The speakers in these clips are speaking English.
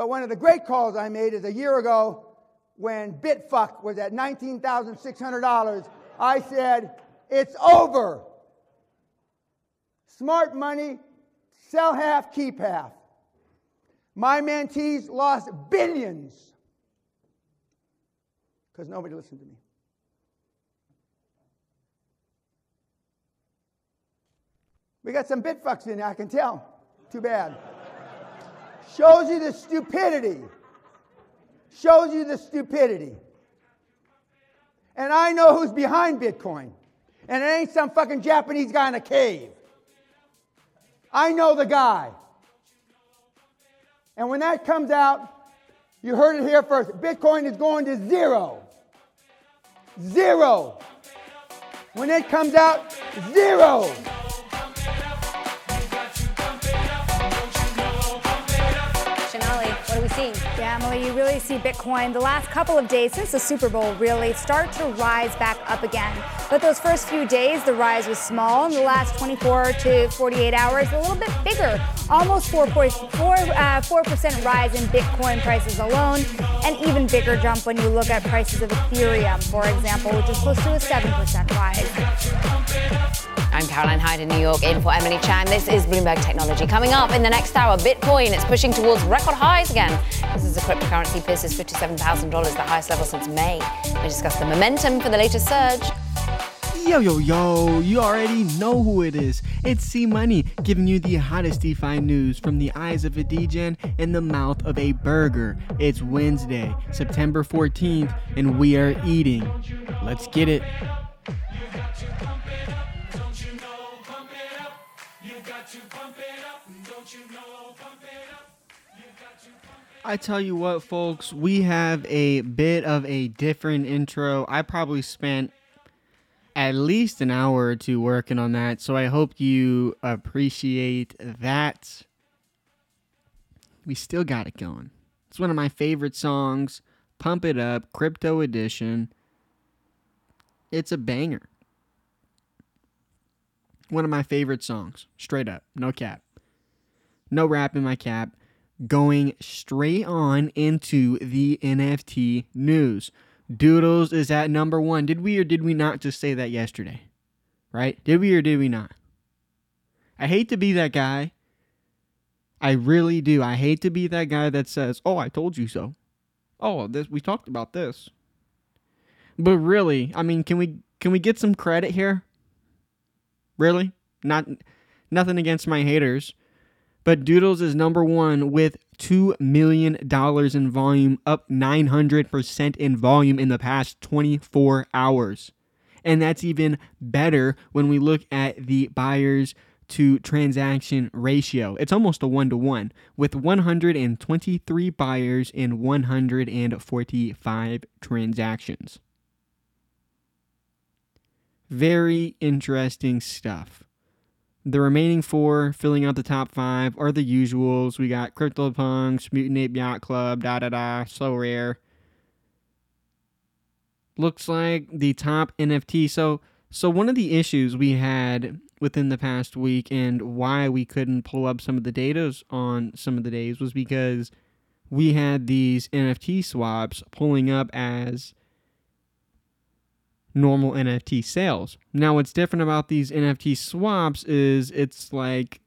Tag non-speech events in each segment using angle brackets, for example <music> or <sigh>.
But one of the great calls I made is a year ago when Bitfuck was at $19,600. I said, it's over. Smart money, sell half, keep half. My mentees lost billions because nobody listened to me. We got some bitfucks in I can tell. Too bad. Shows you the stupidity. Shows you the stupidity. And I know who's behind Bitcoin. And it ain't some fucking Japanese guy in a cave. I know the guy. And when that comes out, you heard it here first. Bitcoin is going to zero. Zero. When it comes out, zero. Seeing? Yeah, Emily, you really see Bitcoin the last couple of days since the Super Bowl really start to rise back up again. But those first few days, the rise was small. In the last 24 to 48 hours, a little bit bigger, almost 4.4 uh, 4% rise in Bitcoin prices alone, and even bigger jump when you look at prices of Ethereum, for example, which is close to a 7% rise. I'm Caroline Hyde in New York, in for Emily Chang. This is Bloomberg Technology. Coming up in the next hour, Bitcoin is pushing towards record highs again. This is a cryptocurrency pierces $57,000, the highest level since May. We discuss the momentum for the latest surge. Yo, yo, yo, you already know who it is. It's C Money giving you the hottest DeFi news from the eyes of a degen and the mouth of a burger. It's Wednesday, September 14th, and we are eating. Let's get it. I tell you what, folks, we have a bit of a different intro. I probably spent at least an hour or two working on that, so I hope you appreciate that. We still got it going. It's one of my favorite songs, Pump It Up, Crypto Edition. It's a banger. One of my favorite songs, straight up, no cap. No rap in my cap going straight on into the NFT news. Doodles is at number one. Did we or did we not just say that yesterday? Right? Did we or did we not? I hate to be that guy. I really do. I hate to be that guy that says, "Oh, I told you so." Oh, this we talked about this. But really, I mean, can we can we get some credit here? Really? Not nothing against my haters. But Doodles is number one with $2 million in volume, up 900% in volume in the past 24 hours. And that's even better when we look at the buyers to transaction ratio. It's almost a one to one with 123 buyers and 145 transactions. Very interesting stuff. The remaining four filling out the top five are the usuals. We got CryptoPunks, Mutant Ape Yacht Club, da da da, Sorare. Looks like the top NFT. So, so one of the issues we had within the past week and why we couldn't pull up some of the data on some of the days was because we had these NFT swaps pulling up as normal NFT sales. Now, what's different about these NFT swaps is it's like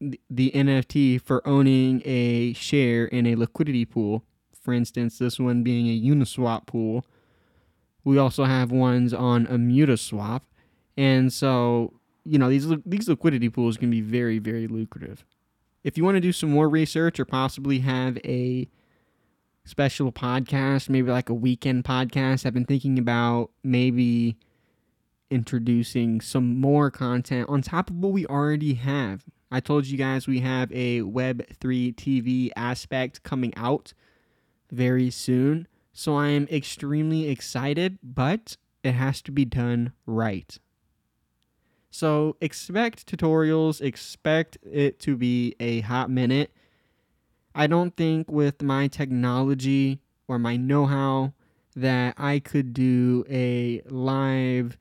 the NFT for owning a share in a liquidity pool. For instance, this one being a Uniswap pool. We also have ones on a Mutaswap. And so, you know, these these liquidity pools can be very very lucrative. If you want to do some more research or possibly have a special podcast, maybe like a weekend podcast. I've been thinking about maybe introducing some more content on top of what we already have. I told you guys we have a Web3 TV aspect coming out very soon. So I am extremely excited, but it has to be done right. So expect tutorials, expect it to be a hot minute. I don't think with my technology or my know how that I could do a live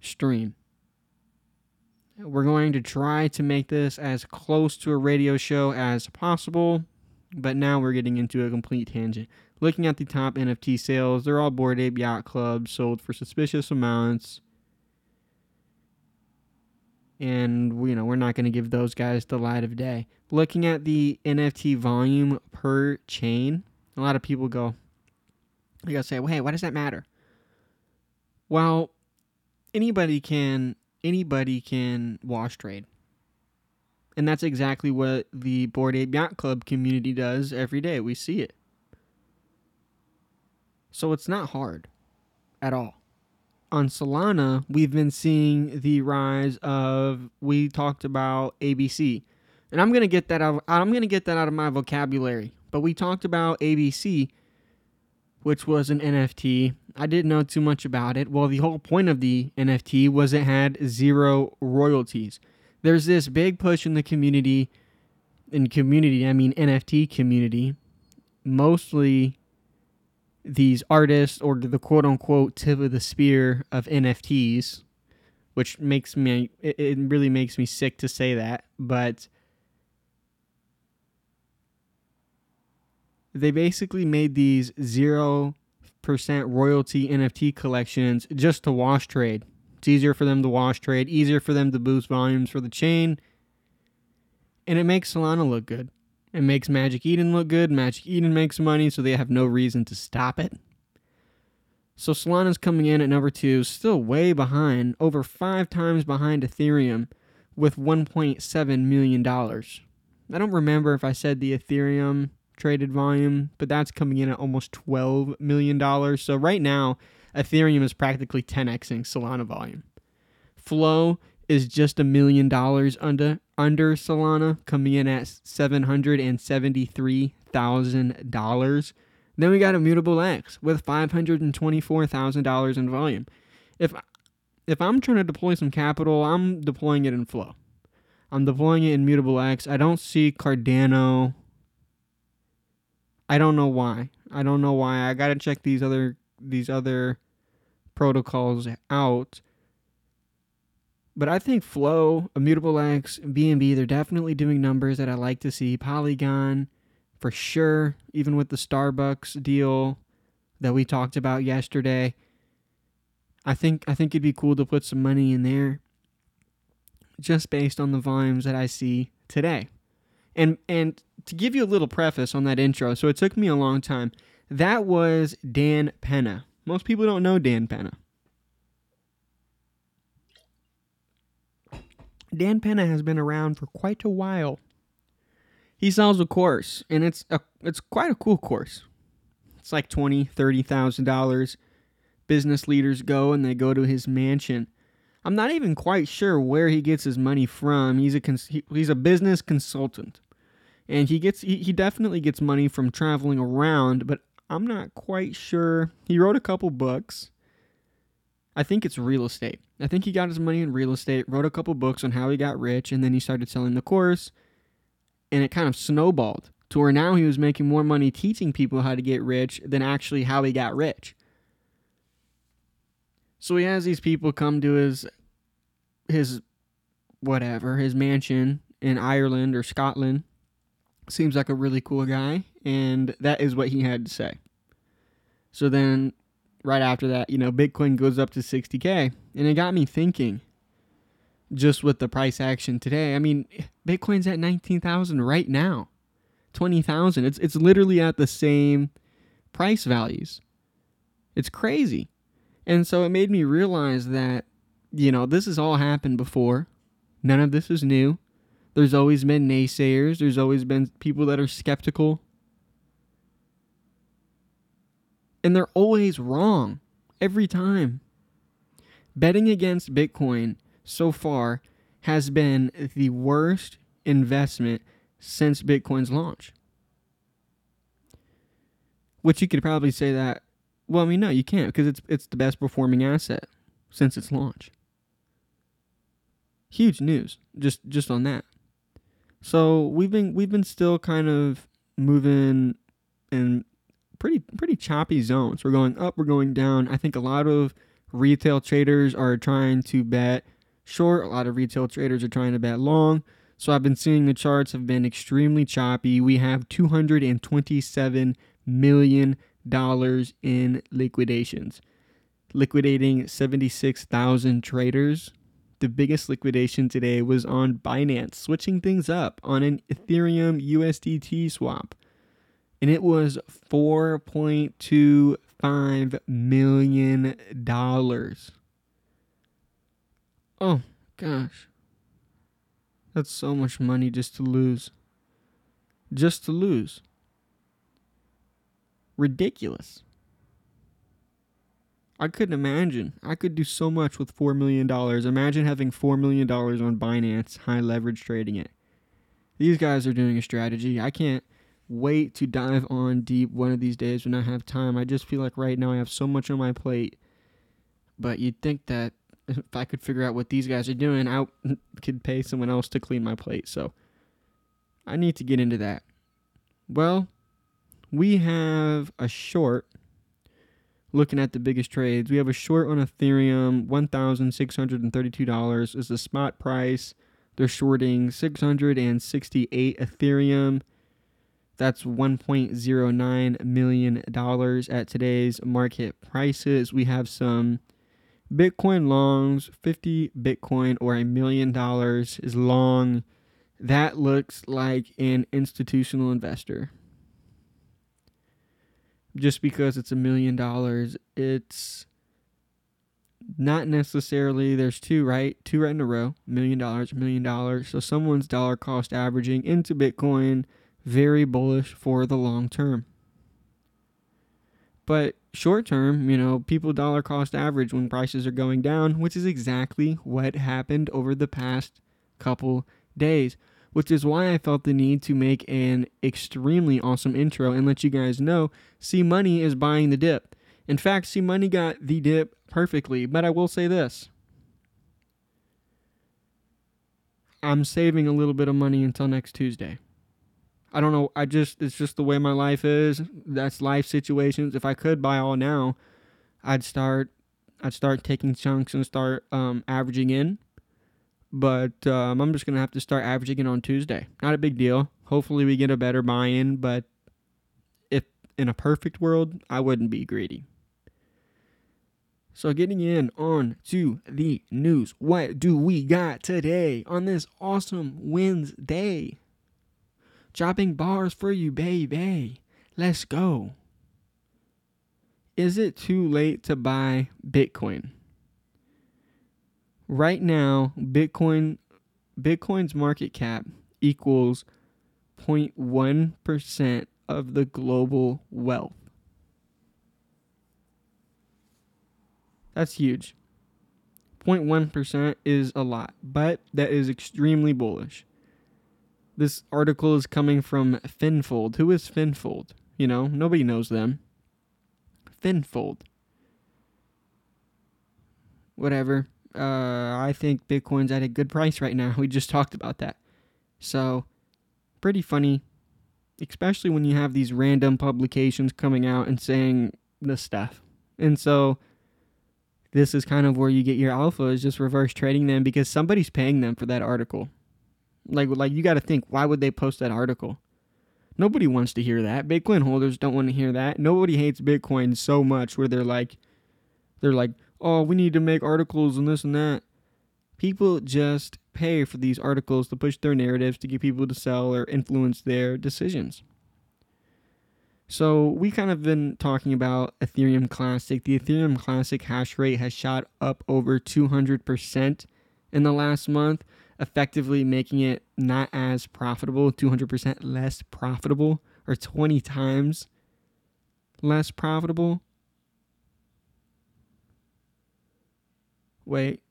stream. We're going to try to make this as close to a radio show as possible. But now we're getting into a complete tangent. Looking at the top NFT sales, they're all Bored Ape Yacht Club sold for suspicious amounts. And you know, we're not going to give those guys the light of day. Looking at the NFT volume per chain, a lot of people go, you gotta say, well, hey, why does that matter? Well, anybody can anybody can wash trade. And that's exactly what the Bored Ape Yacht Club community does every day. We see it. So it's not hard at all. On Solana, we've been seeing the rise of we talked about ABC. And I'm going to get that out I'm going to get that out of my vocabulary. But we talked about ABC which was an NFT. I didn't know too much about it. Well, the whole point of the NFT was it had zero royalties. There's this big push in the community, in community, I mean NFT community, mostly these artists or the quote unquote tip of the spear of NFTs, which makes me, it, really makes me sick to say that, but they basically made these 0% royalty NFT collections just to wash trade. It's easier for them to wash trade, easier for them to boost volumes for the chain. And it makes Solana look good. It makes Magic Eden look good. Magic Eden makes money, so they have no reason to stop it. So Solana's coming in at number two, still way behind, over five times behind Ethereum with $1.7 million. I don't remember if I said the Ethereum traded volume, but that's coming in at almost $12 million. So right now, Ethereum is practically 10xing Solana volume. Flow is just a million dollars under under Solana, coming in at seven hundred and seventy three thousand dollars. Then we got Immutable X with five hundred and twenty four thousand dollars in volume. If if I'm trying to deploy some capital, I'm deploying it in Flow. I'm deploying it in Mutable X. I don't see Cardano I don't know why. I don't know why. I gotta check these other these other protocols out. But I think Flow, Immutable X, BNB, they're definitely doing numbers that I like to see. Polygon, for sure, even with the Starbucks deal that we talked about yesterday. I think I think it'd be cool to put some money in there just based on the volumes that I see today. And and to give you a little preface on that intro, so it took me a long time. That was Dan Peña. Most people don't know Dan Peña. Dan Peña has been around for quite a while. He sells a course, and it's a it's quite a cool course. It's like twenty, thirty thousand dollars. Business leaders go and they go to his mansion. I'm not even quite sure where he gets his money from. He's a cons- he, he's a business consultant and he gets he, he definitely gets money from traveling around but i'm not quite sure he wrote a couple books i think it's real estate. I think he got his money in real estate wrote a couple books on how he got rich and then he started selling the course and it kind of snowballed to where now he was making more money teaching people how to get rich than actually how he got rich. So he has these people come to his his whatever his mansion in Ireland or Scotland. Seems like a really cool guy, and that is what he had to say. So then, right after that, you know, Bitcoin goes up to 60K, and it got me thinking just with the price action today. I mean, Bitcoin's at 19,000 right now. 20,000. It's it's literally at the same price values. It's crazy. And so it made me realize that you know, this has all happened before. None of this is new. There's always been naysayers, there's always been people that are skeptical. And they're always wrong every time. Betting against Bitcoin so far has been the worst investment since Bitcoin's launch. Which you could probably say that well, I mean no, you can't because it's it's the best performing asset since its launch. Huge news just just on that. So we've been we've been still kind of moving in pretty pretty choppy zones. We're going up, we're going down. I think a lot of retail traders are trying to bet short. A lot of retail traders are trying to bet long. So I've been seeing the charts have been extremely choppy. We have 227 million dollars in liquidations, liquidating 76,000 traders. The biggest liquidation today was on Binance, switching things up on an Ethereum USDT swap. And it was $4.25 million. Oh, gosh. That's so much money just to lose. Just to lose. Ridiculous. I couldn't imagine. I could do so much with $4 million. Imagine having $4 million on Binance, high leverage trading it. These guys are doing a strategy. I can't wait to dive on deep one of these days when I have time. I just feel like right now I have so much on my plate. But you'd think that <laughs> if I could figure out what these guys are doing, I <laughs> could pay someone else to clean my plate. So I need to get into that. Well, we have a short looking at the biggest trades. We have a short on Ethereum, $1,632 is the spot price. They're shorting 668 Ethereum. That's $1.09 million at today's market prices. We have some Bitcoin longs, 50 Bitcoin or a million dollars is long. That looks like an institutional investor. Just because it's a million dollars, it's not necessarily there's two right two right in a row million dollars million dollars so someone's dollar cost averaging into bitcoin very bullish for the long term but short term, you know, people dollar cost average when prices are going down, which is exactly what happened over the past couple days. Which is why I felt the need to make an extremely awesome intro and let you guys know C Money is buying the dip. In fact, C Money got the dip perfectly, but I will say this. I'm saving a little bit of money until next Tuesday. I don't know. I just it's just the way my life is. That's life situations. If I could buy all now, I'd start I'd start taking chunks and start um, averaging in. But um, I'm just gonna have to start averaging in on Tuesday. Not a big deal. Hopefully we get a better buy-in. But if in a perfect world, I wouldn't be greedy. So getting in on to the news. What do we got today on this awesome Wednesday? Dropping bars for you, baby. Let's go. Is it too late to buy Bitcoin? Right now, Bitcoin Bitcoin's market cap equals 0.1% of the global wealth. That's huge. 0.1% is a lot, but that is extremely bullish. This article is coming from Finbold. Who is Finbold? You know, nobody knows them. Finbold. Whatever. Uh, I think Bitcoin's at a good price right now. <laughs> We just talked about that. So, pretty funny, especially when you have these random publications coming out and saying this stuff. And so, this is kind of where you get your alpha is just reverse trading them because somebody's paying them for that article. Like like you got to think why would they post that article? Nobody wants to hear that. Bitcoin holders don't want to hear that. Nobody hates Bitcoin so much where they're like they're like, "Oh, we need to make articles and this and that." People just pay for these articles to push their narratives to get people to sell or influence their decisions. So, we kind of been talking about Ethereum Classic. The Ethereum Classic hash rate has shot up over 200% in the last month effectively making it not as profitable, 200% less profitable, or 20 times less profitable. Wait.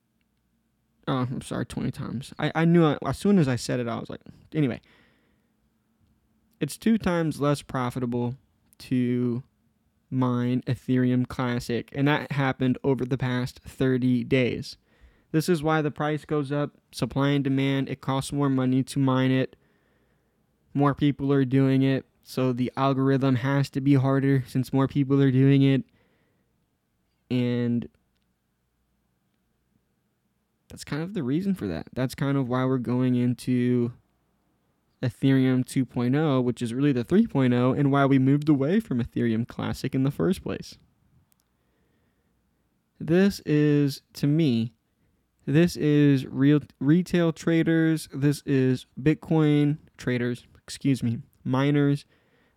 Oh, I'm sorry, 20 times. I, I knew it, as soon as I said it, I was like, anyway. It's two times less profitable to mine Ethereum Classic, and that happened over the past 30 days. This is why the price goes up, supply and demand. It costs more money to mine it. More people are doing it, so the algorithm has to be harder since more people are doing it. And that's kind of the reason for that. That's kind of why we're going into Ethereum 2.0, which is really the 3.0, and why we moved away from Ethereum Classic in the first place. This is, to me, this is real retail traders. This is Bitcoin traders, excuse me, miners.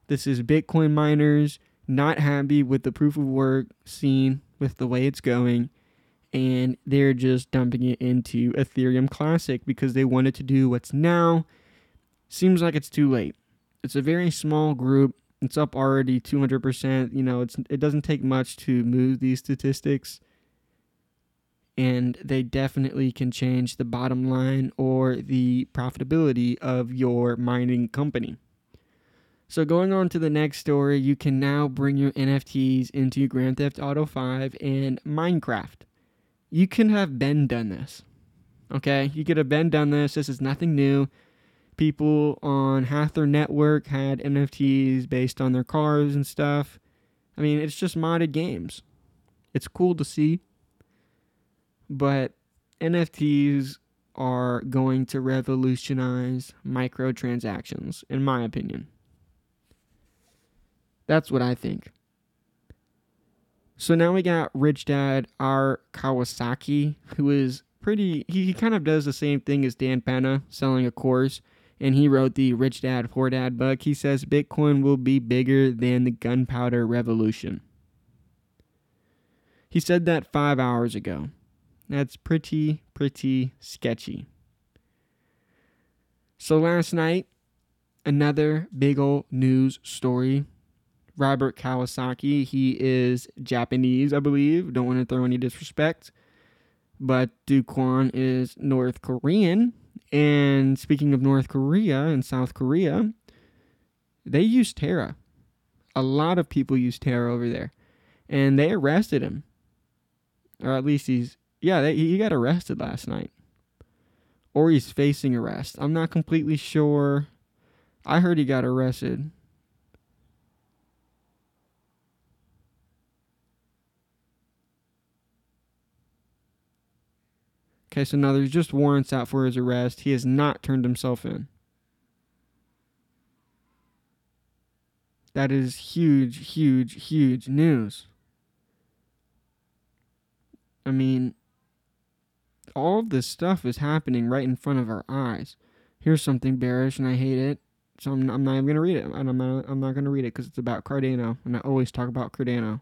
This is Bitcoin miners not happy with the proof of work scene with the way it's going and they're just dumping it into Ethereum Classic because they wanted to do what's now. Seems like it's too late. It's a very small group. It's up already 200%. You know, it's it doesn't take much to move these statistics. And they definitely can change the bottom line or the profitability of your mining company. So going on to the next story, you can now bring your NFTs into Grand Theft Auto 5 and Minecraft. You can have been done this. Okay? You could have been done this. This is nothing new. People on Hathor Network had NFTs based on their cars and stuff. I mean, it's just modded games. It's cool to see. But NFTs are going to revolutionize microtransactions, in my opinion. That's what I think. So now we got Rich Dad R. Kiyosaki, who is pretty, he, he kind of does the same thing as Dan Peña, selling a course. And he wrote the Rich Dad Poor Dad book. He says Bitcoin will be bigger than the gunpowder revolution. He said that five hours ago. That's pretty, pretty sketchy. So last night, another big old news story Robert Kiyosaki. He is Japanese, I believe. Don't want to throw any disrespect. But Kwon is North Korean. And speaking of North Korea and South Korea, they use Terra. A lot of people use Terra over there. And they arrested him. Or at least he's, yeah, they, he got arrested last night. Or he's facing arrest. I'm not completely sure. I heard he got arrested. Okay, so now there's just warrants out for his arrest. He has not turned himself in. That is huge, huge, huge news. I mean, all of this stuff is happening right in front of our eyes. Here's something bearish, and I hate it, so I'm, I'm not even gonna read it. And I'm not, I'm not gonna read it because it's about Cardano, and I always talk about Cardano.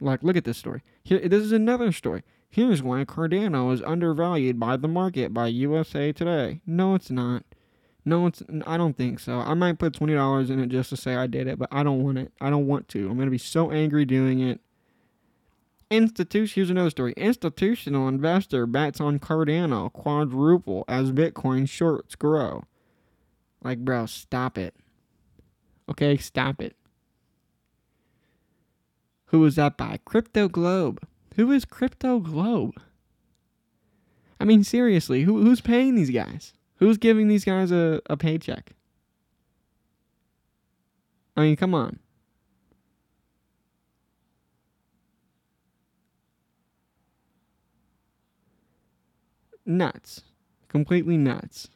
Like, look at this story. Here, this is another story. Here's why Cardano is undervalued by the market by USA Today. No, it's not. No, it's. I don't think so. I might put twenty dollars in it just to say I did it, but I don't want it. I don't want to. I'm gonna be so angry doing it. Institution. Here's another story. Institutional investor bets on Cardano quadruple as Bitcoin shorts grow. Like, bro, stop it. Okay, stop it. Who was that by? Crypto Globe. Who is Crypto Globe? I mean, seriously, who, who's paying these guys? Who's giving these guys a, a paycheck? I mean, come on. Nuts. Completely nuts.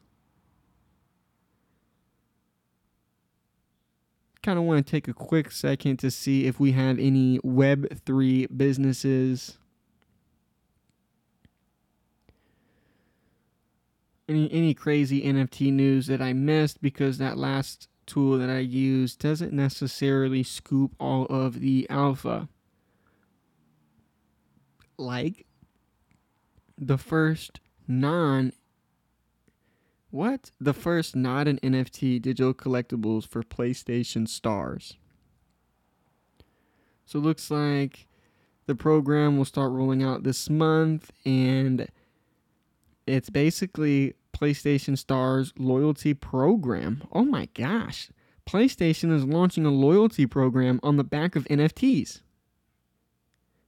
kind of want to take a quick second to see if we have any Web3 businesses. Any, any crazy NFT news that I missed because that last tool that I used doesn't necessarily scoop all of the alpha. Like the first non what? The first not an NFT digital collectibles for PlayStation Stars. So it looks like the program will start rolling out this month and it's basically PlayStation Stars loyalty program. Oh my gosh. PlayStation is launching a loyalty program on the back of NFTs.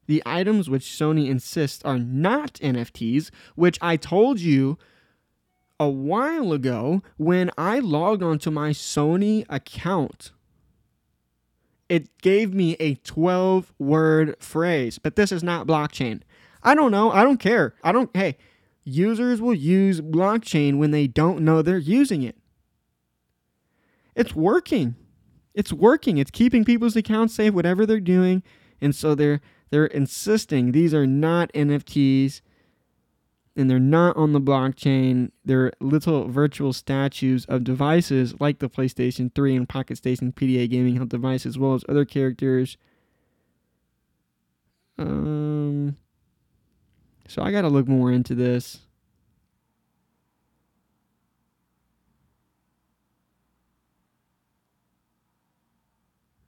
The items which Sony insists are not NFTs, which I told you a while ago when I logged onto my Sony account. It gave me a 12 word phrase, but this is not blockchain. I don't know. I don't care. I don't. Hey, users will use blockchain when they don't know they're using it. It's working. It's working. It's keeping people's accounts safe, whatever they're doing. And so they're they're insisting these are not NFTs and they're not on the blockchain. They're little virtual statues of devices like the PlayStation 3 and Pocket Station PDA gaming health device, as well as other characters. Um, so I got to look more into this.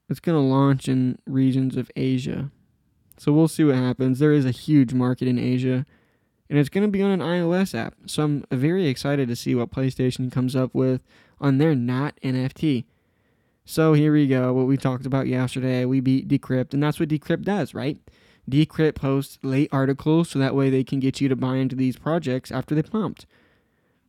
It's going to launch in regions of Asia. So we'll see what happens. There is a huge market in Asia, and it's going to be on an iOS app. So I'm very excited to see what PlayStation comes up with on their not NFT. So here we go. What we talked about yesterday. We beat Decrypt, and that's what Decrypt does, right? Decrypt posts late articles so that way they can get you to buy into these projects after they pumped.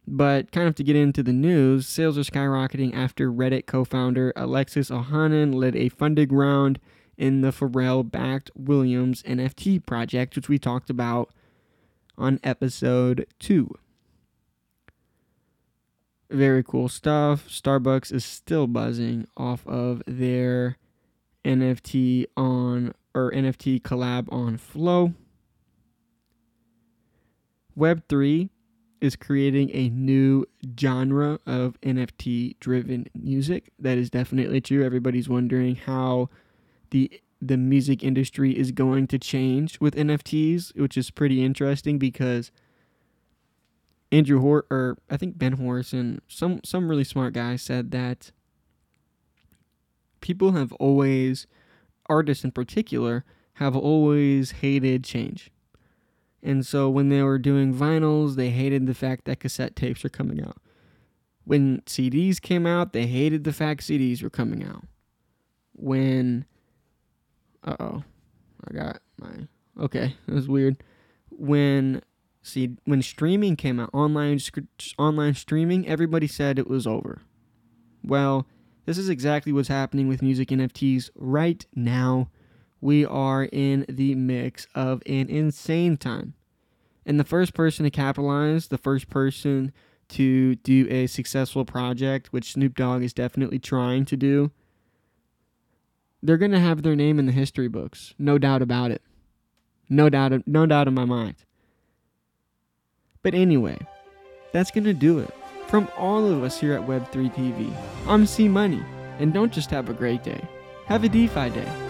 But kind of to get into the news, sales are skyrocketing after Reddit co founder Alexis Ohanian led a funding round in the Pharrell backed Williams NFT project, which we talked about on episode 2. Very cool stuff. Starbucks is still buzzing off of their NFT on or NFT collab on Flow. Web3 is creating a new genre of NFT driven music. That is definitely true. Everybody's wondering how the the music industry is going to change with NFTs, which is pretty interesting because Andrew Hor or I think Ben Horowitz, some some really smart guy said that people have always artists in particular have always hated change. And so when they were doing vinyls, they hated the fact that cassette tapes were coming out. When CDs came out, they hated the fact CDs were coming out. When uh oh, I got my okay. That was weird. When see when streaming came out, online online streaming, everybody said it was over. Well, this is exactly what's happening with music NFTs right now. We are in the mix of an insane time. And the first person to capitalize, the first person to do a successful project, which Snoop Dogg is definitely trying to do, they're going to have their name in the history books. No doubt about it. No doubt, no doubt in my mind. But anyway, that's going to do it. From all of us here at Web3 TV, I'm C Money, and don't just have a great day, have a DeFi day.